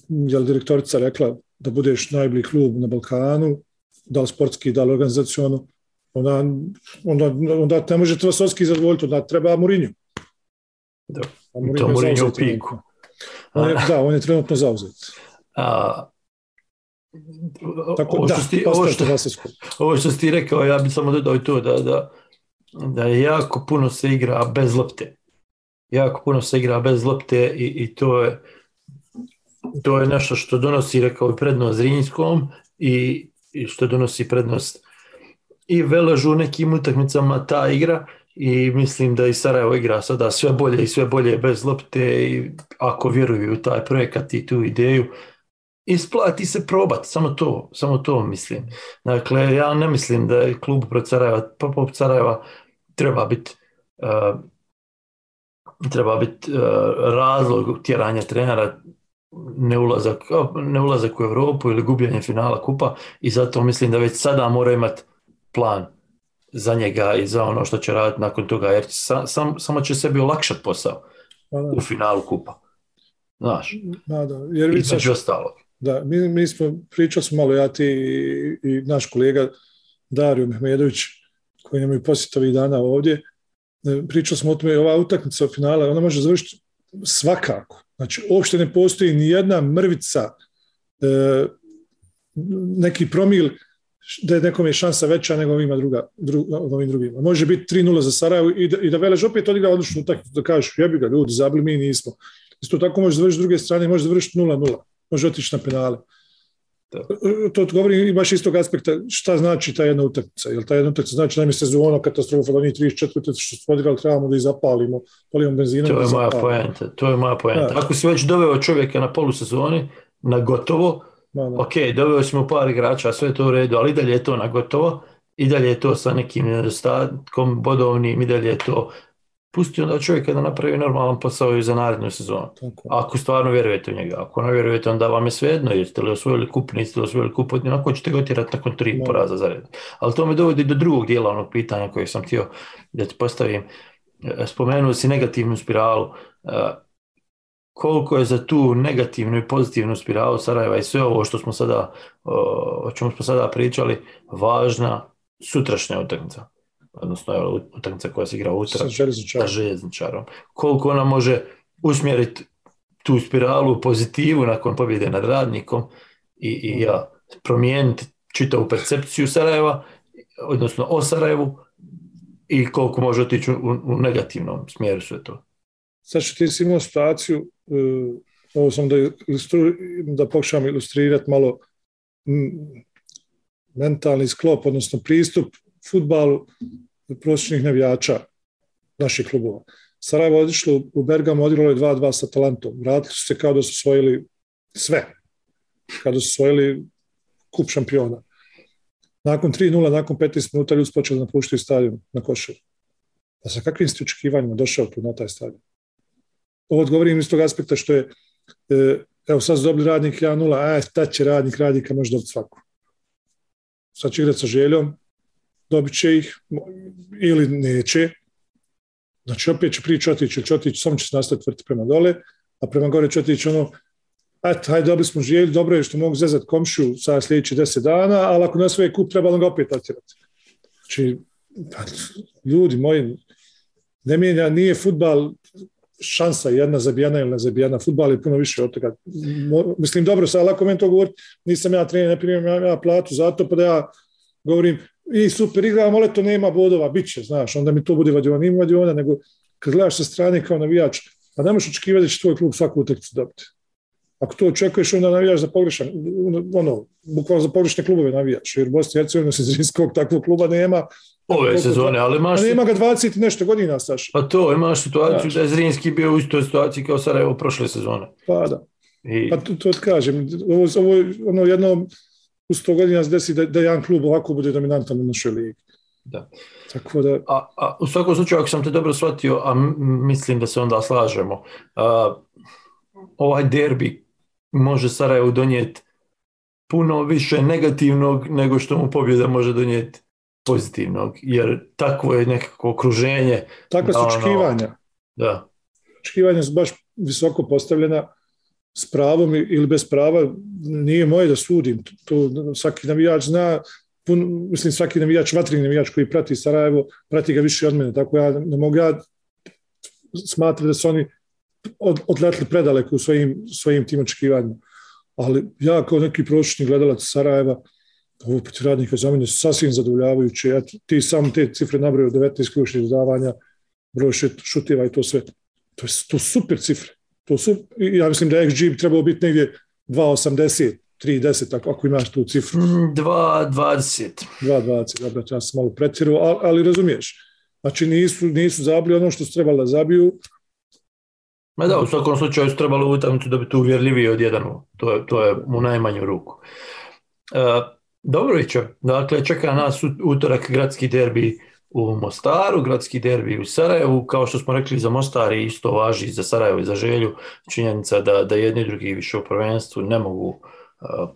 B: jel, direktorica rekla da budeš najbolji klub na Balkanu, da li sportski, da li organizacijono, onda, onda, onda ne možete Vasovski zadovoljiti, onda treba Mourinho.
A: Da, Mourinho to Mourinho u piku.
B: On je, da, on je trenutno zauzet.
A: A,
B: Tako
A: ovo
B: da,
A: što si ti- ovo što- ovo što si ti rekao, ja bih samo dodao i to da, da, da je jako puno se igra bez lopte. Jako puno se igra bez lopte i, i to je to je nešto što donosi, rekao, prednost Zrinjskom i, i što donosi prednost i Veležu u nekim utakmicama ta igra i mislim da i Sarajevo igra sada sve bolje i sve bolje bez lopte i ako vjeruju u taj projekat i tu ideju, isplati se probati, samo to, samo to mislim. Dakle, ja ne mislim da je klub protiv Sarajeva, Sarajeva treba biti uh, treba biti uh, razlog tjeranja trenera neulazak, neulazak u Europu ili gubljenje finala kupa i zato mislim da već sada mora imati plan za njega i za ono što će raditi nakon toga, jer će sa, sam, samo će sebi olakšati posao
B: Pa da,
A: u finalu kupa. Znaš,
B: da, da. Jer vi
A: između ostalog.
B: Da, mi, mi smo, pričali smo malo ja ti i, i naš kolega Dario Mehmedović, koji nam je posjet ovih dana ovdje, e, pričali smo o tome, ova utakmica finala, ona može završiti svakako. Znači, uopšte ne postoji ni jedna mrvica, e, neki promil da je nekom je šansa veća nego ovima druga, dru, ovim drugima. Može biti 3-0 za Sarajevo i da, i da Velež opet odigra odličnu utakmicu, da kažeš jebi ga ljudi, zabili mi nismo. Isto tako može završiti s druge strane, može završiti 0-0 može otići na penale.
A: Da.
B: To ti govori i baš iz tog aspekta šta znači ta jedna utakmica. Jel ta jedna utakmica znači da mi sezona katastrofa, da mi 34 što smo odigrali trebamo da ih zapalimo, polimo benzinom.
A: To je moja poenta. To je moja poenta. Ako si već doveo čovjeka na polusezoni, na gotovo,
B: Da, da.
A: ok, doveo smo par igrača, sve je to u redu, ali i dalje je to na gotovo, i dalje je to sa nekim nedostatkom bodovnim, i dalje je to pusti onda čovjeka da napravi normalan posao i za narednu sezonu.
B: Tako.
A: Ako stvarno vjerujete u njega, ako ne vjerujete, onda vam je svejedno, jeste li osvojili kup, niste li osvojili kup, onako ćete ga tjerati nakon tri poraza za red. Ali to me dovodi do drugog dijela onog pitanja koje sam htio da ti postavim. E, Spomenuo si negativnu spiralu. E, Koliko je za tu negativnu i pozitivnu spiralu Sarajeva i sve ovo što smo sada, o čemu smo sada pričali, važna sutrašnja utakmica. Odnosno, evo, utakmica koja se igra utorak
B: Sa željezničarom.
A: Koliko ona može usmjeriti tu spiralu pozitivu nakon pobjede nad radnikom i, i ja, promijeniti čitavu percepciju Sarajeva, odnosno o Sarajevu i koliko može otići u, u negativnom smjeru sve to.
B: Sad što ti si imao situaciju, uh, ovo sam da, ilustru, da pokušam ilustrirati malo mentalni sklop, odnosno pristup futbalu prosječnih navijača naših klubova. Sarajevo je otišlo u Bergamo, odigralo je 2-2 sa Talantom. Vratili su se kao da su osvojili sve. Kao da su osvojili kup šampiona. Nakon 3-0, nakon 15 minuta ljudi počeli napuštati stadion na košaru. A sa kakvim ste očekivanjima došao tu na taj stadion? Ovo govorim iz tog aspekta što je, e, evo sad su dobili radnik 1-0, a ta će radnik radnika može dobiti svaku. Sad će igrati sa željom, dobit će ih ili neće. Znači opet će otići, ili će otići, samo će se nastaviti vrti prema dole, a prema gore će otići ono, eto, hajde, dobili smo želju, dobro je što mogu zezati komšiju sa sljedećih deset dana, ali ako ne svoje kup, trebalo ga opet otjerati. Znači, pa, ljudi moji, ne mijenja, nije futbal šansa jedna zabijana ili ne zabijana, futbal je puno više od toga. Mislim, dobro, sad lako meni to govoriti, nisam ja trener, ne primam ja, ja platu za to, pa da ja govorim, i super igramo, ali to nema bodova, bit će, znaš, onda mi to bude vadiona, nije vadiona, nego kad gledaš sa strane kao navijač, pa ne možeš očekivati da će tvoj klub svaku utakmicu dobiti. Ako to očekuješ, onda navijaš za pogrešan, ono, bukvalno za pogrešne klubove navijaš, jer Bosna i Hercegovina se zrinskog takvog kluba nema.
A: Ove sezone, ali imaš...
B: A nema ga 20 i nešto godina, Saša.
A: Pa to, imaš situaciju da je Zrinski bio u istoj situaciji kao Sarajevo prošle sezone.
B: Pa da.
A: I,
B: Pa to, to kažem, ovo, ovo ono jedno u sto godina se desi da, da jedan klub ovako bude dominantan u našoj ligi.
A: Da.
B: Tako da,
A: a, a u svakom slučaju, ako sam te dobro shvatio, a mislim da se onda slažemo, a, ovaj derbi može Sarajevo donijeti puno više negativnog nego što mu pobjeda može donijeti pozitivnog, jer takvo je nekako okruženje.
B: takva su
A: ono-
B: očekivanja.
A: Da,
B: Očekivanja su baš visoko postavljena s pravom ili bez prava. Nije moje da sudim. To, svaki navijač zna, pun, mislim svaki navijač, vatrini navijač koji prati Sarajevo, prati ga više od mene. Tako ja ne mogu ja smatrati da su oni od, odletli predaleko u svojim, svojim tim očekivanjima. Ali ja kao neki prosječni gledalac Sarajeva, ovo protiv radnika za mene sasvim zadovoljavajuće. Ja, ti sam te cifre nabraju 19 ključnih dodavanja, broj šutiva i to sve. To je to super cifre. To su, ja mislim da XG bi trebao biti negdje 2,80, 3,10 ako, ako imaš tu cifru.
A: 2,20.
B: 2,20, dobro, ja sam malo pretjeruo, ali, ali razumiješ. Znači nisu, nisu zabili ono što su trebali da zabiju.
A: Ma da, u svakom slučaju su trebali utakmicu dobiti uvjerljivije od jedan. To je, to je u najmanju ruku. Uh, dobro Iće, dakle čeka nas utorak gradski derbi u Mostaru, gradski derbi u Sarajevu, kao što smo rekli za Mostar i isto važi za Sarajevo i za Želju, činjenica da, da jedni i drugi više u prvenstvu ne mogu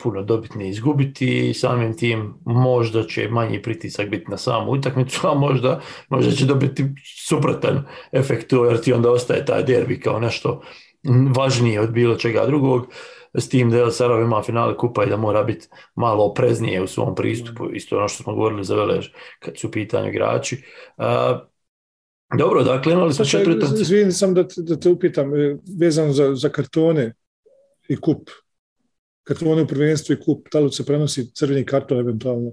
A: puno dobiti ni izgubiti. Samim tim možda će manji pritisak biti na samu utakmicu, a možda, možda će dobiti suprotan efekt jer ti onda ostaje taj derbi kao nešto važnije od bilo čega drugog s tim da Sarajevo ima finale kupa i da mora biti malo opreznije u svom pristupu, isto ono što smo govorili za Velež kad su u pitanju igrači. dobro, dakle imali smo četiri...
B: Izvini sam da te, da te upitam, e, vezano za, za kartone i kup kartone u prvenstvu i kup, da li se prenosi crveni karton eventualno?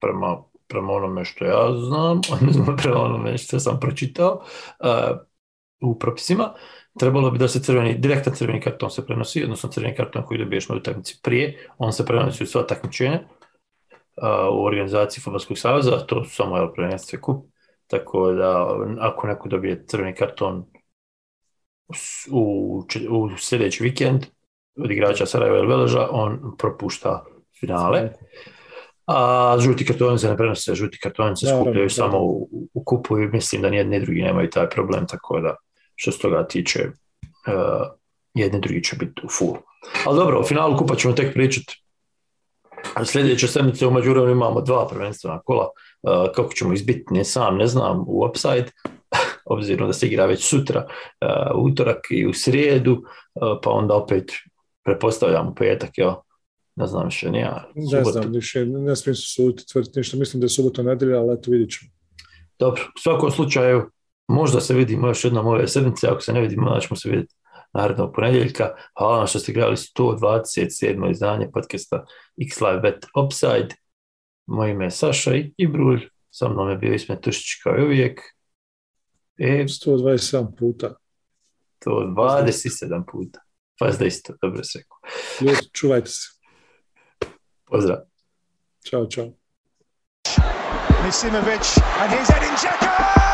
A: Prema, prema onome što ja znam, prema onome što sam pročitao uh, u propisima, trebalo bi da se crveni, direktan crveni karton se prenosi, odnosno crveni karton koji dobiješ na utakmici prije, on se prenosi u sva takmičenja u organizaciji Futbolskog saveza, to su samo jel, prvenstvo kup, tako da ako neko dobije crveni karton u, u sljedeći vikend, od igrača Sarajeva ili Veleža, on propušta finale. A žuti kartoni se ne prenose, žuti kartoni se skupljaju samo u, u, kupu i mislim da nijedni drugi nemaju taj problem, tako da što se toga tiče, uh, jedni drugi će biti u full. Ali dobro, u finalu kupa ćemo tek pričati. Sljedeće sedmice u Mađurovni imamo dva prvenstvena kola. Uh, kako ćemo izbiti, ne sam, ne znam, u upside, obzirom da se igra već sutra, uh, utorak i u srijedu, uh, pa onda opet prepostavljam u petak, jel? Ne znam više, nije.
B: Ne znam više, ne smijem se suditi, tvrditi ništa. Mislim da je subota nedelja, ali eto vidit ćemo.
A: Dobro, u svakom slučaju, možda se vidimo još jednom ove sedmice, ako se ne vidimo, onda ćemo se vidjeti narednog ponedjeljka. Hvala vam što ste gledali 127. izdanje podcasta X-Live Bet Upside. Moje ime je Saša i Brulj. Sa mnom je bio Ismet Tušić kao i uvijek.
B: E, 127 puta.
A: 127 puta. Pa da isto, dobro se rekao.
B: Ljudi, čuvajte se.
A: Pozdrav.
B: Ćao, čao.
C: Misimovic, and here's Edin Dzeko!